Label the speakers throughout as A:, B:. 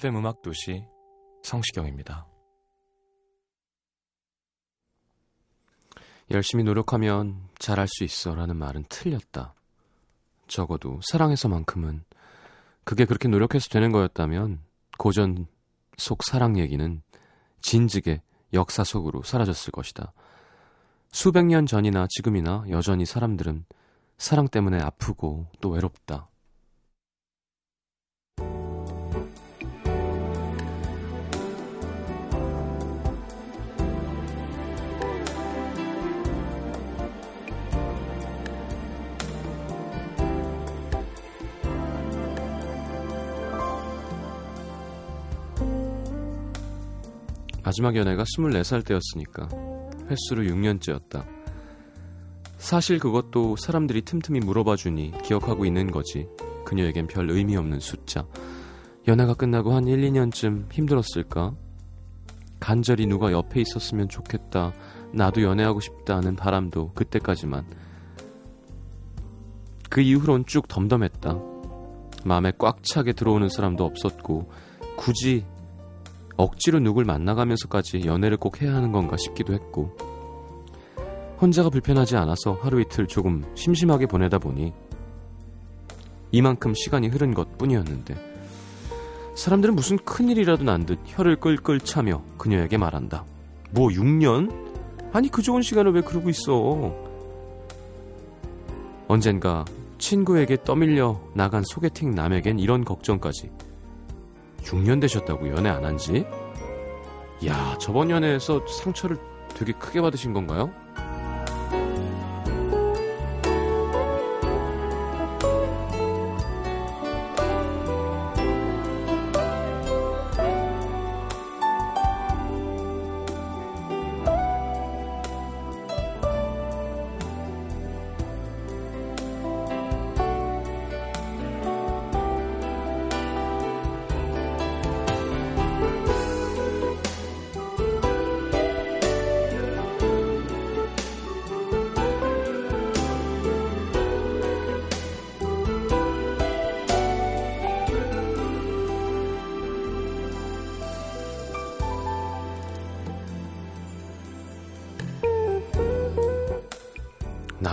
A: FM 음악 도시 성시경입니다. 열심히 노력하면 잘할 수 있어 라는 말은 틀렸다. 적어도 사랑해서만큼은 그게 그렇게 노력해서 되는 거였다면 고전 속 사랑 얘기는 진즉의 역사 속으로 사라졌을 것이다. 수백 년 전이나 지금이나 여전히 사람들은 사랑 때문에 아프고 또 외롭다. 마지막 연애가 24살 때였으니까 횟수로 6년째였다. 사실 그것도 사람들이 틈틈이 물어봐 주니 기억하고 있는 거지. 그녀에겐 별 의미 없는 숫자. 연애가 끝나고 한 1, 2년쯤 힘들었을까? 간절히 누가 옆에 있었으면 좋겠다. 나도 연애하고 싶다는 바람도 그때까지만. 그 이후론 쭉 덤덤했다. 마음에 꽉 차게 들어오는 사람도 없었고 굳이 억지로 누굴 만나가면서까지 연애를 꼭 해야 하는 건가 싶기도 했고 혼자가 불편하지 않아서 하루 이틀 조금 심심하게 보내다 보니 이만큼 시간이 흐른 것 뿐이었는데 사람들은 무슨 큰일이라도 난 듯 혀를 끌끌 차며 그녀에게 말한다. 뭐 6년? 아니 그 좋은 시간을 왜 그러고 있어? 언젠가 친구에게 떠밀려 나간 소개팅 남에겐 이런 걱정까지 6년 되셨다고 연애 안 한 지? 야, 저번 연애에서 상처를 되게 크게 받으신 건가요?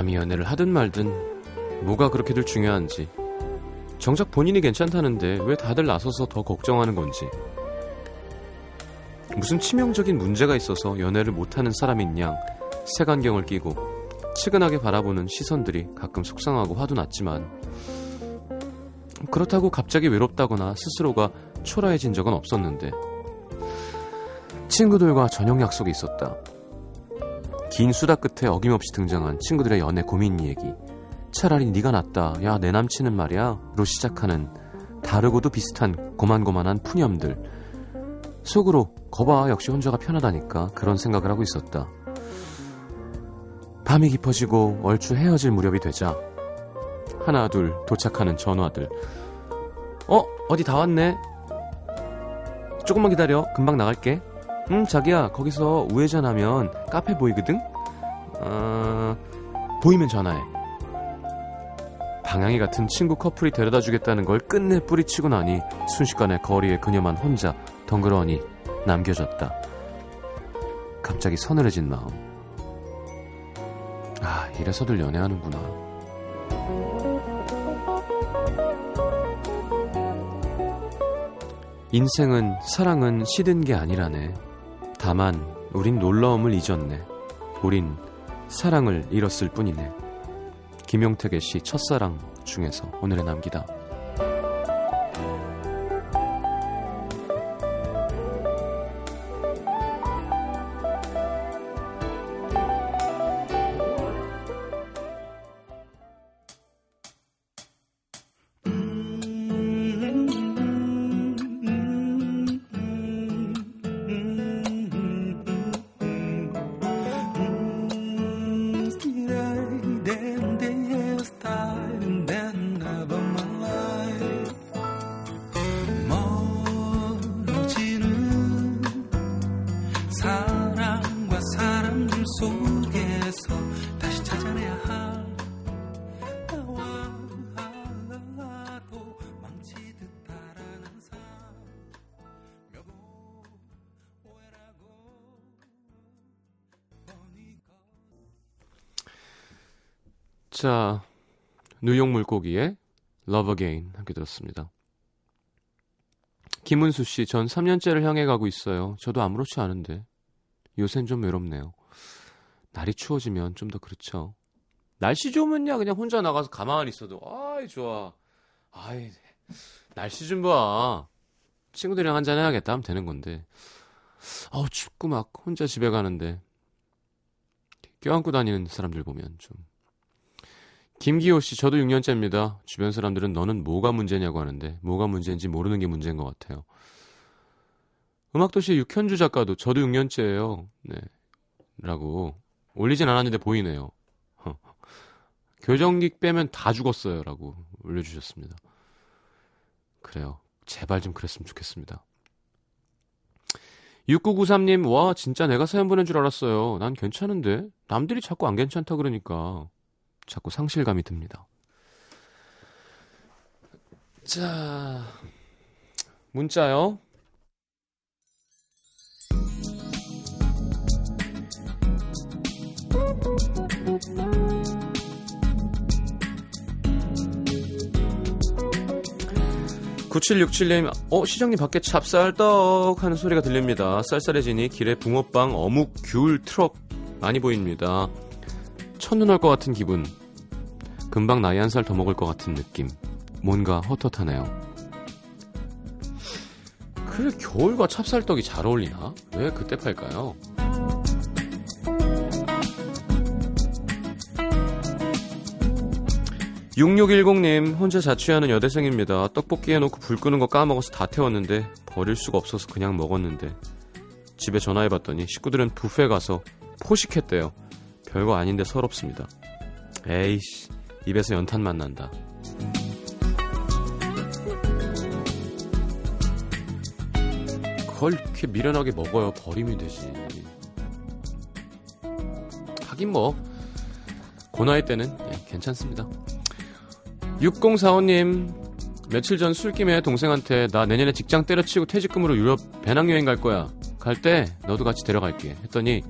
A: 남이 연애를 하든 말든 뭐가 그렇게들 중요한지 정작 본인이 괜찮다는데 왜 다들 나서서 더 걱정하는 건지 무슨 치명적인 문제가 있어서 연애를 못하는 사람인 양 색안경을 끼고 치근하게 바라보는 시선들이 가끔 속상하고 화도 났지만 그렇다고 갑자기 외롭다거나 스스로가 초라해진 적은 없었는데 친구들과 저녁 약속이 있었다. 긴 수다 끝에 어김없이 등장한 친구들의 연애 고민 얘기. 차라리 네가 낫다. 야, 내 남친은 말이야. 로 시작하는 다르고도 비슷한 고만고만한 푸념들. 속으로 거봐 역시 혼자가 편하다니까 그런 생각을 하고 있었다. 밤이 깊어지고 얼추 헤어질 무렵이 되자 하나 둘 도착하는 전화들. 어 어디 다 왔네. 조금만 기다려. 금방 나갈게. 응 자기야 거기서 우회전하면 카페 보이거든? 어... 보이면 전화해. 방향이 같은 친구 커플이 데려다 주겠다는 걸 끝내 뿌리치고 나니 순식간에 거리에 그녀만 혼자 덩그러니 남겨졌다. 갑자기 서늘해진 마음. 아, 이래서들 연애하는구나. 인생은 사랑은 시든 게 아니라네. 다만 우린 놀라움을 잊었네. 우린 사랑을 잃었을 뿐이네. 김용택의 시 첫사랑 중에서 오늘의 남기다. 자, 뉴욕 물고기의 Love Again 함께 들었습니다. 김은수 씨, 전 3년째를 향해 가고 있어요. 저도 아무렇지 않은데 요샌 좀 외롭네요. 날이 추워지면 좀 더 그렇죠. 날씨 좋으면야 그냥 혼자 나가서 가만히 있어도 아이 좋아. 아이 날씨 좀 봐. 친구들이랑 한잔 해야겠다 하면 되는 건데. 아우 춥고 막 혼자 집에 가는데 껴안고 다니는 사람들 보면 좀 김기호 씨, 저도 6년째입니다. 주변 사람들은 너는 뭐가 문제냐고 하는데 뭐가 문제인지 모르는 게 문제인 것 같아요. 음악도시 육현주 작가도 저도 6년째예요. 네. 라고 올리진 않았는데 보이네요. 교정기 빼면 다 죽었어요. 라고 올려주셨습니다. 그래요. 제발 좀 그랬으면 좋겠습니다. 6993님, 와, 진짜 내가 사연 보낸 줄 알았어요. 난 괜찮은데? 남들이 자꾸 안 괜찮다 그러니까. 자꾸 상실감이 듭니다. 자, 문자요. (9767님) 어 시장님 밖에 찹쌀떡 하는 소리가 들립니다 쌀쌀해지니 길에 붕어빵 어묵 귤 트럭 많이 보입니다 첫눈 올 것 같은 기분. 금방 나이 한 살 더 먹을 것 같은 느낌. 뭔가 헛헛하네요. 그래, 겨울과 찹쌀떡이 잘 어울리나? 왜 그때 팔까요? (6610님) 혼자 자취하는 여대생입니다 떡볶이 해놓고 불 끄는 거 까먹어서 다 태웠는데 버릴 수가 없어서 그냥 먹었는데 집에 전화해봤더니 식구들은 뷔페 가서 포식했대요 별거 아닌데 서럽습니다. 에이씨, 입에서 연탄만 난다. 그걸 이렇게 미련하게 먹어요. 버리면 되지. 하긴 뭐, 고 나이 때는 예, 괜찮습니다. 6045님, 며칠 전 술김에 동생한테 나 내년에 직장 때려치고 퇴직금으로 유럽 배낭여행 갈 거야. 갈 때 너도 같이 데려갈게. 했더니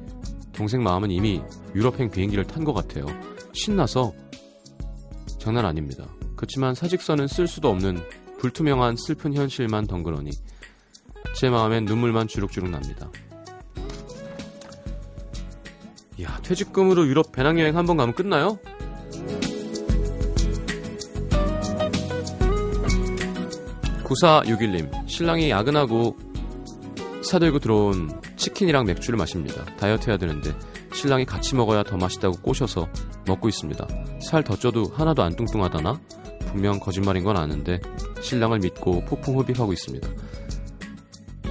A: 동생 마음은 이미 유럽행 비행기를 탄 것 같아요. 신나서 장난 아닙니다. 그렇지만 사직서는 쓸 수도 없는 불투명한 슬픈 현실만 덩그러니 제 마음엔 눈물만 주룩주룩 납니다. 야 퇴직금으로 유럽 배낭여행 한 번 가면 끝나요? 구사 6일님 신랑이 야근하고 사들고 들어온 치킨이랑 맥주를 마십니다. 다이어트 해야 되는데 신랑이 같이 먹어야 더 맛있다고 꼬셔서 먹고 있습니다. 살 더 쪄도 하나도 안 뚱뚱하다나? 분명 거짓말인 건 아는데 신랑을 믿고 폭풍 흡입하고 있습니다.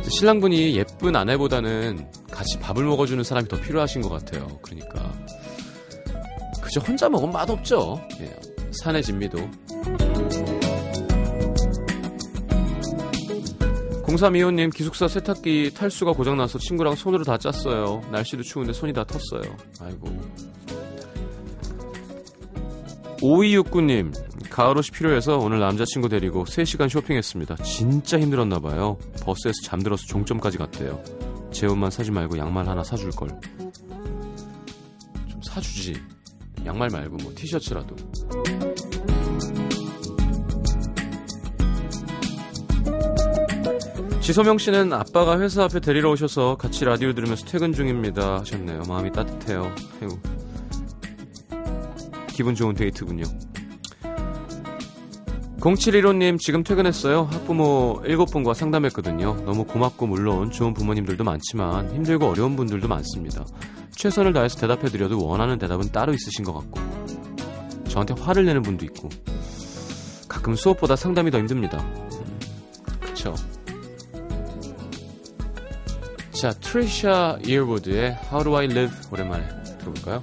A: 신랑분이 예쁜 아내보다는 같이 밥을 먹어주는 사람이 더 필요하신 것 같아요. 그러니까 그저 혼자 먹으면 맛없죠. 예, 산의 진미도 0325님 기숙사 세탁기 탈수가 고장나서 친구랑 손으로 다 짰어요. 날씨도 추운데 손이 다 텄어요. 아이고. 5269님 가을옷이 필요해서 오늘 남자친구 데리고 3시간 쇼핑했습니다. 진짜 힘들었나봐요. 버스에서 잠들어서 종점까지 갔대요. 제 옷만 사지 말고 양말 하나 사줄걸. 좀 사주지. 양말 말고 뭐 티셔츠라도. 지소명 씨는 아빠가 회사 앞에 데리러 오셔서 같이 라디오 들으면서 퇴근 중입니다 하셨네요. 마음이 따뜻해요. 아이고. 기분 좋은 데이트군요. 0715님 지금 퇴근했어요. 학부모 7분과 상담했거든요. 너무 고맙고 물론 좋은 부모님들도 많지만 힘들고 어려운 분들도 많습니다. 최선을 다해서 대답해드려도 원하는 대답은 따로 있으신 것 같고 저한테 화를 내는 분도 있고 가끔 수업보다 상담이 더 힘듭니다. 음, 그쵸. 자, 트리샤 이어우드의 How Do I Live 오랜만에 들어볼까요?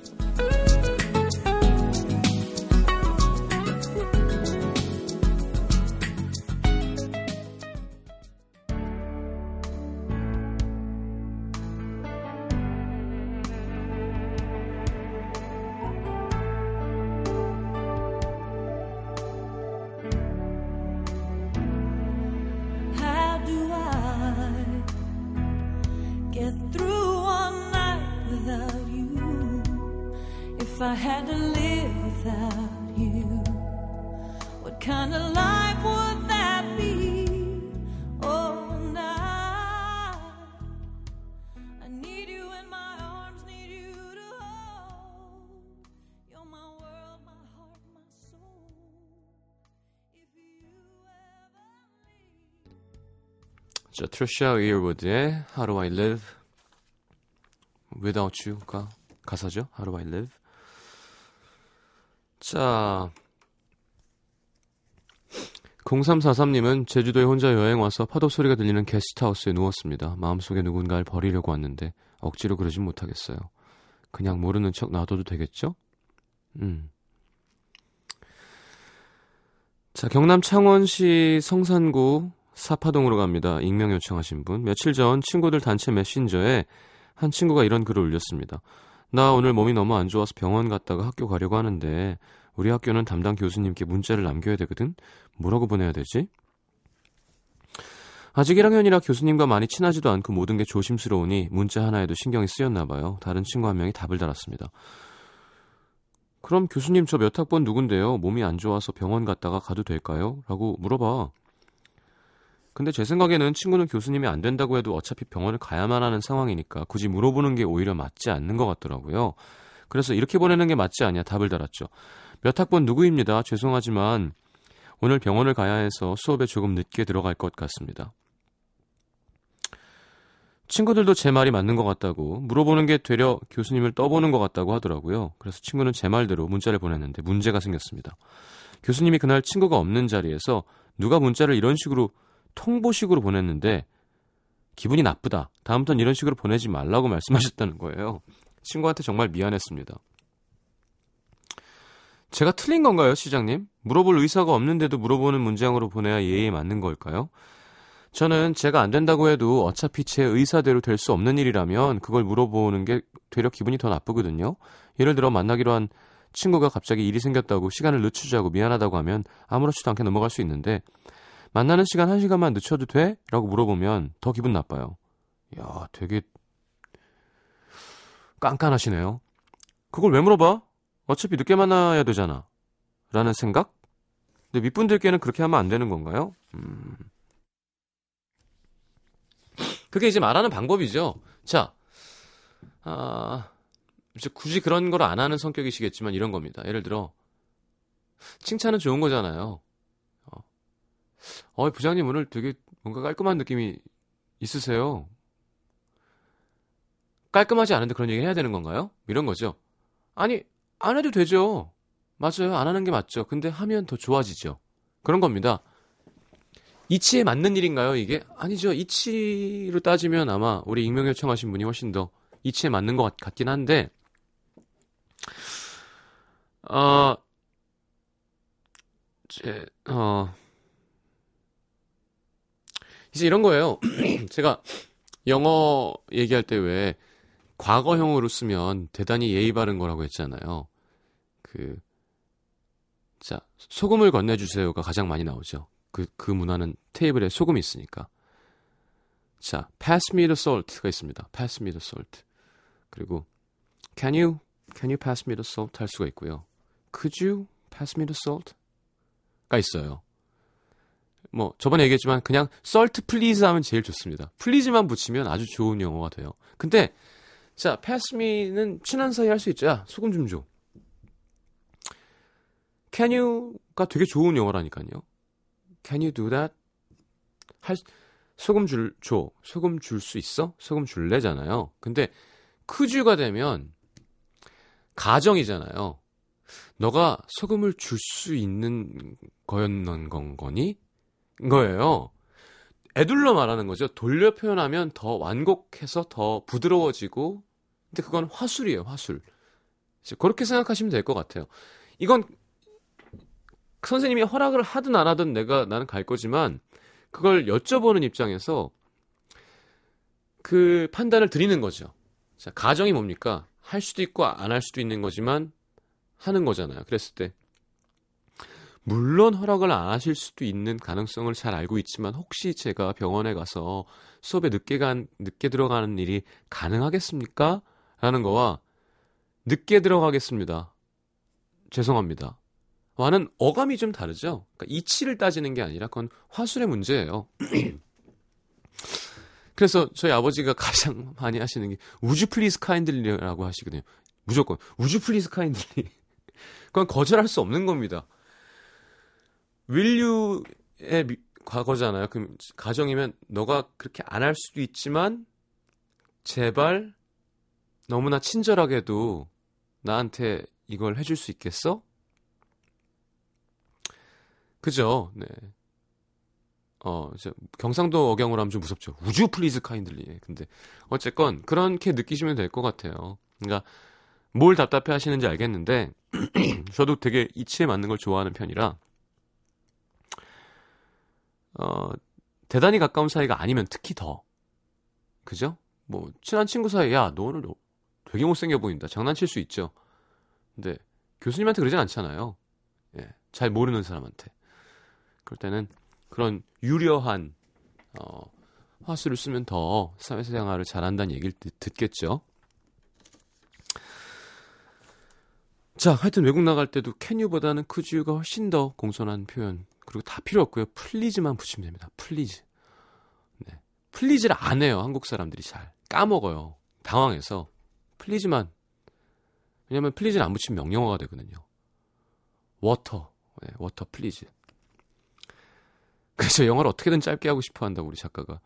A: 자, 트리샤 이어우드의 How Do I Live Without You가 가사죠. How Do I Live 자 0343님은 제주도에 혼자 여행 와서 파도 소리가 들리는 게스트하우스에 누웠습니다. 마음속에 누군가를 버리려고 왔는데 억지로 그러진 못하겠어요. 그냥 모르는 척 놔둬도 되겠죠? 음. 자, 경남 창원시 성산구 사파동으로 갑니다. 익명 요청하신 분. 며칠 전 친구들 단체 메신저에 한 친구가 이런 글을 올렸습니다. 나 오늘 몸이 너무 안 좋아서 병원 갔다가 학교 가려고 하는데 우리 학교는 담당 교수님께 문자를 남겨야 되거든? 뭐라고 보내야 되지? 아직 1학년이라 교수님과 많이 친하지도 않고 모든 게 조심스러우니 문자 하나에도 신경이 쓰였나 봐요. 다른 친구 한 명이 답을 달았습니다. 그럼 교수님 저 몇 학번 누군데요? 몸이 안 좋아서 병원 갔다가 가도 될까요? 라고 물어봐. 근데 제 생각에는 친구는 교수님이 안 된다고 해도 어차피 병원을 가야만 하는 상황이니까 굳이 물어보는 게 오히려 맞지 않는 것 같더라고요. 그래서 이렇게 보내는 게 맞지 않냐 답을 달았죠. 몇 학번 누구입니다. 죄송하지만 오늘 병원을 가야 해서 수업에 조금 늦게 들어갈 것 같습니다. 친구들도 제 말이 맞는 것 같다고 물어보는 게 되려 교수님을 떠보는 것 같다고 하더라고요. 그래서 친구는 제 말대로 문자를 보냈는데 문제가 생겼습니다. 교수님이 그날 친구가 없는 자리에서 누가 문자를 이런 식으로 통보식으로 보냈는데 기분이 나쁘다. 다음부터는 이런 식으로 보내지 말라고 말씀하셨다는 거예요. 친구한테 정말 미안했습니다. 제가 틀린 건가요, 시장님? 물어볼 의사가 없는데도 물어보는 문장으로 보내야 예의에 맞는 걸까요? 저는 제가 안 된다고 해도 어차피 제 의사대로 될 수 없는 일이라면 그걸 물어보는 게 되려 기분이 더 나쁘거든요. 예를 들어 만나기로 한 친구가 갑자기 일이 생겼다고 시간을 늦추자고 미안하다고 하면 아무렇지도 않게 넘어갈 수 있는데 만나는 시간 한 시간만 늦춰도 돼? 라고 물어보면 더 기분 나빠요. 야, 되게 깐깐하시네요. 그걸 왜 물어봐? 어차피 늦게 만나야 되잖아. 라는 생각? 근데 윗분들께는 그렇게 하면 안 되는 건가요? 음. 그게 이제 말하는 방법이죠. 자, 아, 이제 굳이 그런 걸 안 하는 성격이시겠지만 이런 겁니다. 예를 들어, 칭찬은 좋은 거잖아요. 어, 어, 부장님 오늘 되게 뭔가 깔끔한 느낌이 있으세요. 깔끔하지 않은데 그런 얘기 해야 되는 건가요? 이런 거죠. 아니, 안 해도 되죠. 맞아요. 안 하는 게 맞죠. 근데 하면 더 좋아지죠. 그런 겁니다. 이치에 맞는 일인가요, 이게? 아니죠. 이치로 따지면 아마 우리 익명 요청하신 분이 훨씬 더 이치에 맞는 것 같, 긴 한데, 어, 제, 어, 이제 이런 거예요. 제가 영어 얘기할 때 왜 과거형으로 쓰면 대단히 예의 바른 거라고 했잖아요. 그, 자, 소금을 건네주세요가 가장 많이 나오죠. 그, 그 문화는 테이블에 소금이 있으니까. 자, pass me the salt가 있습니다. pass me the salt. 그리고 can you, can you pass me the salt 할 수가 있고요. could you pass me the salt? 가 있어요. 뭐 저번에 얘기했지만 그냥 salt please 하면 제일 좋습니다. please만 붙이면 아주 좋은 영어가 돼요. 근데 자, me는 친한 사이 할 수 있죠. 야, 소금 좀 줘. can you가 되게 좋은 영어라니까요. can you do that? 할 소금 줄 줘. 소금 줄 수 있어? 소금 줄래잖아요. 근데 you가 되면 가정이잖아요. 너가 소금을 줄 수 있는 거였는 건 거니? 거예요. 애둘러 말하는 거죠. 돌려 표현하면 더 완곡해서 더 부드러워지고, 근데 그건 화술이에요, 화술. 그렇게 생각하시면 될 것 같아요. 이건 선생님이 허락을 하든 안 하든 내가 나는 갈 거지만 그걸 여쭤보는 입장에서 그 판단을 드리는 거죠. 자, 가정이 뭡니까? 할 수도 있고 안 할 수도 있는 거지만 하는 거잖아요. 그랬을 때 물론 허락을 안 하실 수도 있는 가능성을 잘 알고 있지만 혹시 제가 병원에 가서 수업에 늦게 간 늦게 들어가는 일이 가능하겠습니까? 라는 거와 늦게 들어가겠습니다. 죄송합니다. 와는 어감이 좀 다르죠. 그러니까 이치를 따지는 게 아니라 그건 화술의 문제예요. 그래서 저희 아버지가 가장 많이 하시는 게 Would you please kindly라고 하시거든요. 무조건 Would you please kindly. 그건 거절할 수 없는 겁니다. Will you의 과거잖아요. 그럼 가정이면 너가 그렇게 안 할 수도 있지만 제발 너무나 친절하게도 나한테 이걸 해줄 수 있겠어? 그죠? 네. 어, 경상도 억양으로 하면 좀 무섭죠. Would you please kindly. 근데 어쨌건 그렇게 느끼시면 될 것 같아요. 그러니까 뭘 답답해 하시는지 알겠는데 저도 되게 이치에 맞는 걸 좋아하는 편이라 어, 대단히 가까운 사이가 아니면 특히 더 그죠? 뭐 친한 친구 사이 야, 너 오늘 되게 못생겨 보인다. 장난칠 수 있죠. 근데 교수님한테 그러진 않잖아요. 예. 잘 모르는 사람한테. 그럴 때는 그런 유려한 어, 화술을 쓰면 더 사회생활을 잘한다는 얘기를 듣겠죠. 자, 하여튼 외국 나갈 때도 캐뉴보다는 크즈유가 훨씬 더 공손한 표현. 그리고 다 필요 없고요. please만 붙이면 됩니다. Please. 네. Please를 안 해요. 한국 사람들이 잘. 까먹어요. 당황해서. Please만. 왜냐면 please를 안 붙이면 명령어가 되거든요. Water. 네, water please. 그래서 영어를 어떻게든 짧게 하고 싶어 한다고 우리 작가가.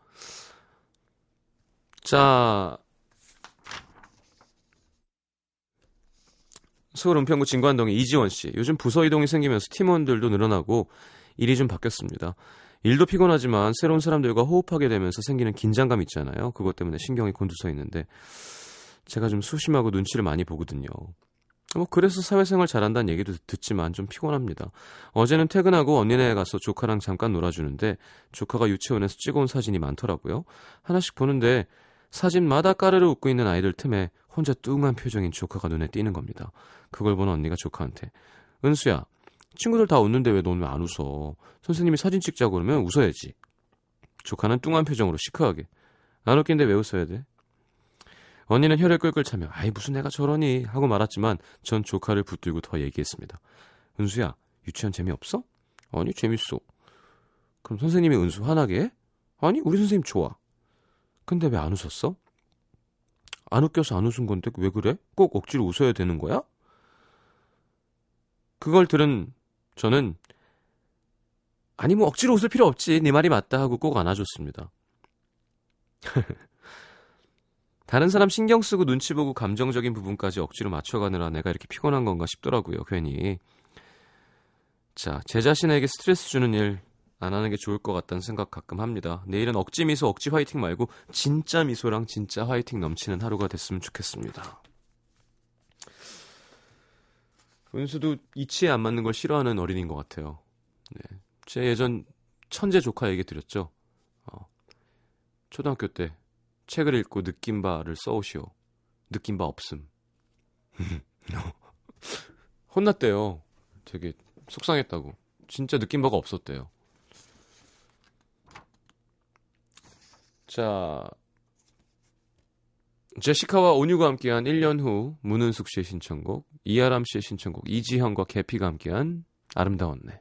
A: 자, 서울 은평구 진관동의 이지원 씨. 요즘 부서 이동이 생기면서 팀원들도 늘어나고 일이 좀 바뀌었습니다. 일도 피곤하지만 새로운 사람들과 호흡하게 되면서 생기는 긴장감 있잖아요. 그것 때문에 신경이 곤두서 있는데 제가 좀 소심하고 눈치를 많이 보거든요. 뭐 그래서 사회생활 잘한다는 얘기도 듣지만 좀 피곤합니다. 어제는 퇴근하고 언니네 가서 조카랑 잠깐 놀아주는데 조카가 유치원에서 찍어온 사진이 많더라고요. 하나씩 보는데 사진마다 까르르 웃고 있는 아이들 틈에 혼자 뚱한 표정인 조카가 눈에 띄는 겁니다. 그걸 본 언니가 조카한테 은수야 친구들 다 웃는데 왜 너는 왜안 웃어? 선생님이 사진 찍자고 그러면 웃어야지. 조카는 뚱한 표정으로 시크하게 안 웃긴데 왜 웃어야 돼? 언니는 혀를 끌끌 차며 아이 무슨 내가 저러니 하고 말았지만 전 조카를 붙들고 더 얘기했습니다. 은수야 유치원 재미없어? 아니 재밌어. 그럼 선생님이 은수 화나게 해? 아니 우리 선생님 좋아. 근데 왜 안 웃었어? 안 웃겨서 안 웃은 건데 왜 그래? 꼭 억지로 웃어야 되는 거야? 그걸 들은 저는 아니 뭐 억지로 웃을 필요 없지 네 말이 맞다 하고 꼭 안아줬습니다. 다른 사람 신경 쓰고 눈치 보고 감정적인 부분까지 억지로 맞춰가느라 내가 이렇게 피곤한 건가 싶더라고요, 괜히. 자, 제 자신에게 스트레스 주는 일 안 하는 게 좋을 것 같다는 생각 가끔 합니다. 내일은 억지 미소, 억지 화이팅 말고 진짜 미소랑 진짜 화이팅 넘치는 하루가 됐으면 좋겠습니다. 은수도 이치에 안 맞는 걸 싫어하는 어린이인 것 같아요. 네. 제 예전 천재 조카 얘기 드렸죠. 어, 초등학교 때 책을 읽고 느낀 바를 써오시오. 느낀 바 없음. 혼났대요. 되게 속상했다고. 진짜 느낀 바가 없었대요. 자, 제시카와 온유가 함께한 1년 후 문은숙 씨의 신청곡, 이하람 씨의 신청곡, 이지현과 개피가 함께한 아름다웠네.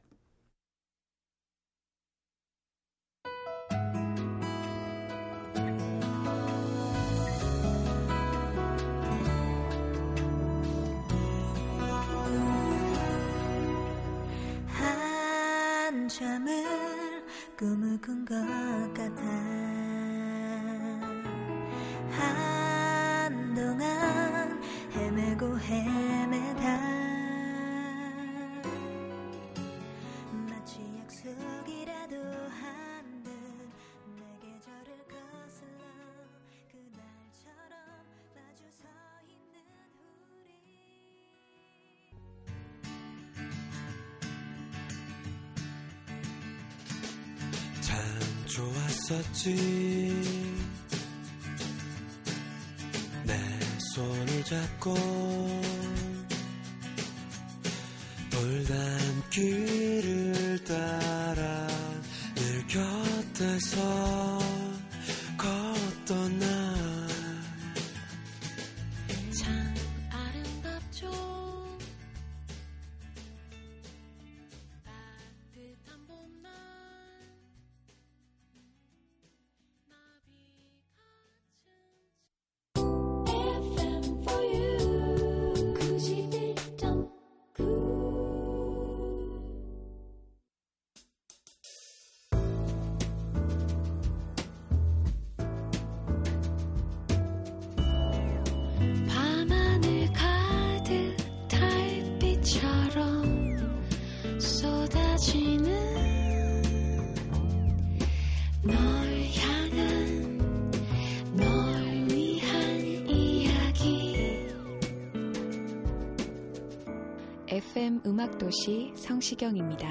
B: 꿈을 꾼것
C: 좋았었지. 내 손을 잡고 돌담길을 따라 늘 곁에서
B: FM
D: 음악도시 성시경입니다.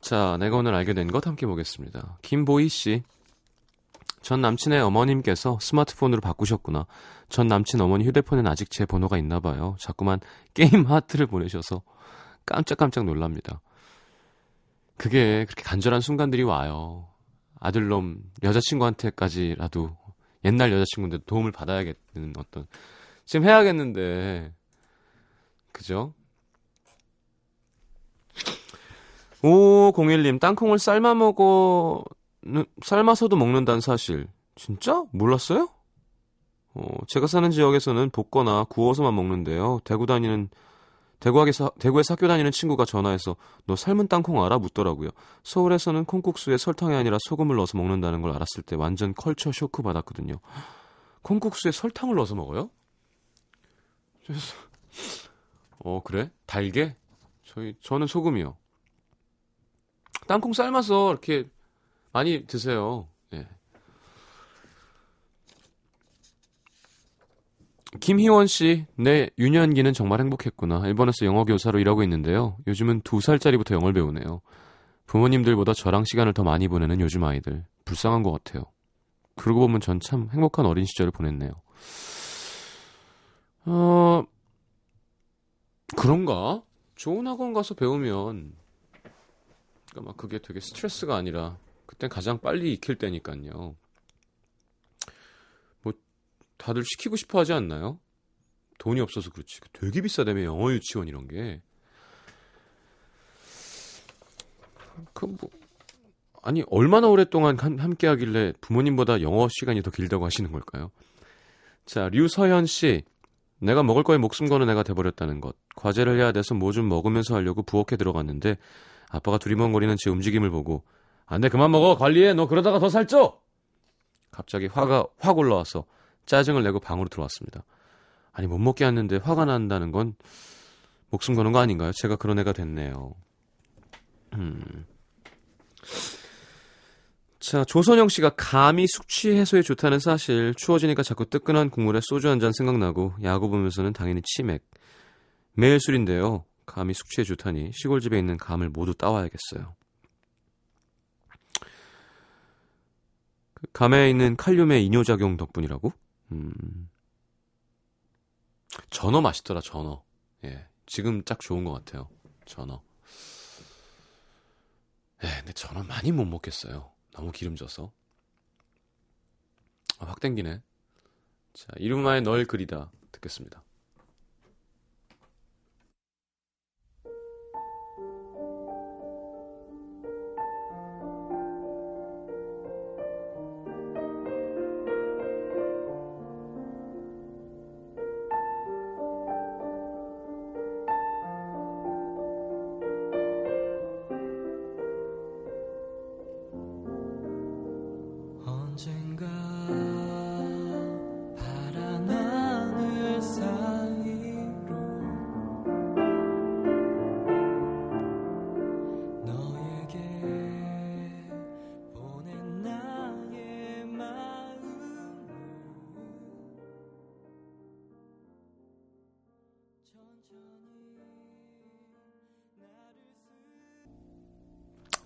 A: 자, 내가 오늘 알게 된 것 함께 보겠습니다. 김보희 씨. 전 남친의 어머님께서 스마트폰으로 바꾸셨구나. 전 남친 어머니 휴대폰엔 아직 제 번호가 있나 봐요. 자꾸만 게임 하트를 보내셔서 깜짝깜짝 놀랍니다. 그게 그렇게 간절한 순간들이 와요. 아들놈 여자친구한테까지라도 옛날 여자친구인데 도움을 받아야겠는 어떤 지금 해야겠는데 그죠? 5501님, 땅콩을 삶아 먹어, 삶아서도 먹는다는 사실. 진짜? 몰랐어요? 어, 제가 사는 지역에서는 볶거나 구워서만 먹는데요. 대구 다니는, 대구에서, 대구에서 학교 다니는 친구가 전화해서 너 삶은 땅콩 알아? 묻더라고요. 서울에서는 콩국수에 설탕이 아니라 소금을 넣어서 먹는다는 걸 알았을 때 완전 컬처 쇼크 받았거든요. 콩국수에 설탕을 넣어서 먹어요? 그래서, 어, 그래? 달게? 저희, 저는 소금이요. 땅콩 삶아서 이렇게 많이 드세요. 예. 김희원 씨, 내 유년기는 정말 행복했구나. 일본에서 영어 교사로 일하고 있는데요. 요즘은 두 살짜리부터 영어를 배우네요. 부모님들보다 저랑 시간을 더 많이 보내는 요즘 아이들. 불쌍한 것 같아요. 그러고 보면 전 참 행복한 어린 시절을 보냈네요. 어, 그런가? 좋은 학원 가서 배우면 그러니까 막 그게 되게 스트레스가 아니라 그땐 가장 빨리 익힐 때니까요. 뭐 다들 시키고 싶어 하지 않나요? 돈이 없어서 그렇지. 되게 비싸다며 영어 유치원 이런 게. 그 뭐 아니 얼마나 오랫동안 함- 함께 하길래 부모님보다 영어 시간이 더 길다고 하시는 걸까요? 자, 류서현 씨. 내가 먹을 거에 목숨 거는 애가 돼버렸다는 것. 과제를 해야 돼서 뭐 좀 먹으면서 하려고 부엌에 들어갔는데 아빠가 두리번거리는 제 움직임을 보고 안 돼 그만 먹어 관리해. 너 그러다가 더 살쪄. 갑자기 화가 확 올라와서 짜증을 내고 방으로 들어왔습니다. 아니 못 먹게 했는데 화가 난다는 건 목숨 거는 거 아닌가요? 제가 그런 애가 됐네요. 음. 자 조선영 씨가 감이 숙취 해소에 좋다는 사실 추워지니까 자꾸 뜨끈한 국물에 소주 한 잔 생각나고 야구 보면서는 당연히 치맥 매일 술인데요 감이 숙취에 좋다니 시골집에 있는 감을 모두 따와야겠어요. 그 감에 있는 칼륨의 이뇨작용 덕분이라고? 음. 전어 맛있더라, 전어. 예. 지금 딱 좋은 것 같아요. 전어. 예, 근데 전어 많이 못 먹겠어요. 너무 기름져서. 아, 확 땡기네. 자, 이름하에 널 그리다 듣겠습니다.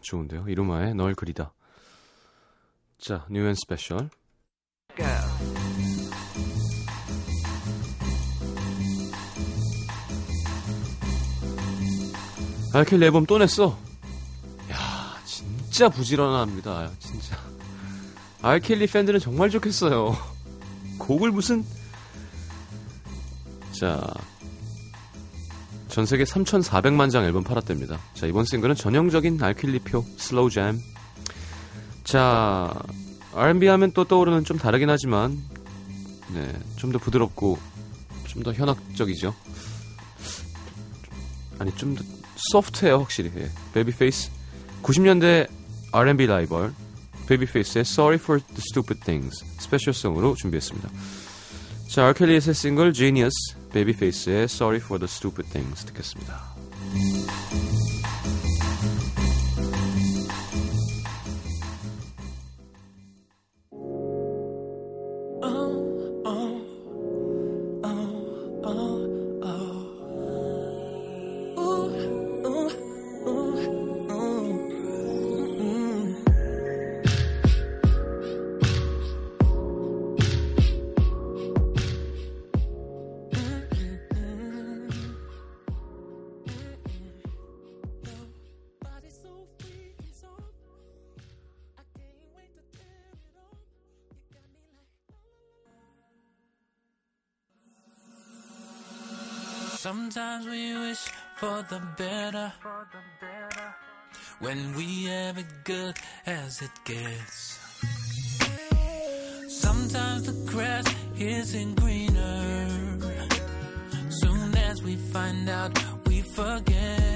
A: 좋은데요. 이루마의 널 그리다. 자, New & Special. R. Kelly 앨범 또 냈어. 야, 진짜 부지런합니다. 진짜. R. Kelly 팬들은 정말 좋겠어요. 곡을 무슨 자, 전 세계 3,400만 장 앨범 팔았답니다. 자, 이번 싱글은 전형적인 R. Kelly표 slow jam. 자, R&B 하면 또 떠오르는 좀 다르긴 하지만 네, 좀 더 부드럽고 좀 더 현학적이죠. 아니, 좀 더 소프트해요, 확실히. 예. 베이비페이스 90년대 R&B 라이벌 베이비페이스의 Sorry for the Stupid Things special song으로 준비했습니다. 자, 알켈리의 새 싱글 Genius, 베이비페이스의 Sorry for the Stupid Things 듣겠습니다.
E: Sometimes we wish for the better. When we have it good as it gets. Sometimes the grass isn't greener. Soon as we find out, we forget.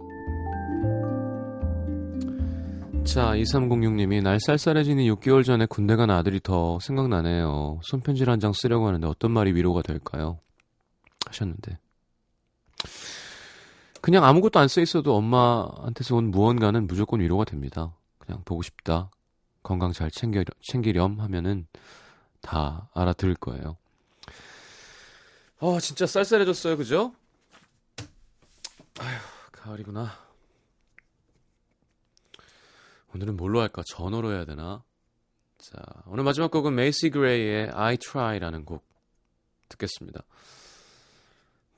A: 자, 2306님이 날 쌀쌀해지니 6개월 전에 군대 간 아들이 더 생각나네요. 손편지를 한 장 쓰려고 하는데 어떤 말이 위로가 될까요? 하셨는데. 그냥 아무것도 안 써 있어도 엄마한테서 온 무언가는 무조건 위로가 됩니다. 그냥 보고 싶다. 건강 잘 챙겨, 챙기렴 하면은 다 알아들을 거예요. 어, 진짜 쌀쌀해졌어요. 그죠? 아휴, 가을이구나. 오늘은 뭘로 할까? 전어로 해야 되나? 자, 오늘 마지막 곡은 메이시 그레이의 I Try라는 곡 듣겠습니다.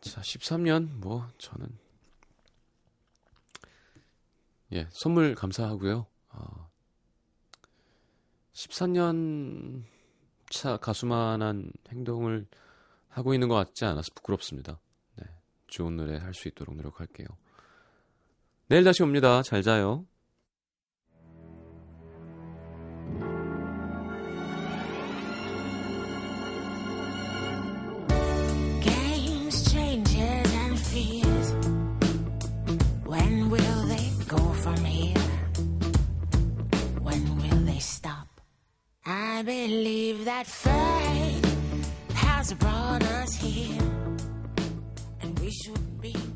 A: 자, 13년 뭐 저는 예, 선물 감사하고요. 어, 14년 차 가수만한 행동을 하고 있는 것 같지 않아서 부끄럽습니다. 네, 좋은 노래 할 수 있도록 노력할게요. 내일 다시 옵니다. 잘 자요.
F: I believe that fate has brought us here, and we should be.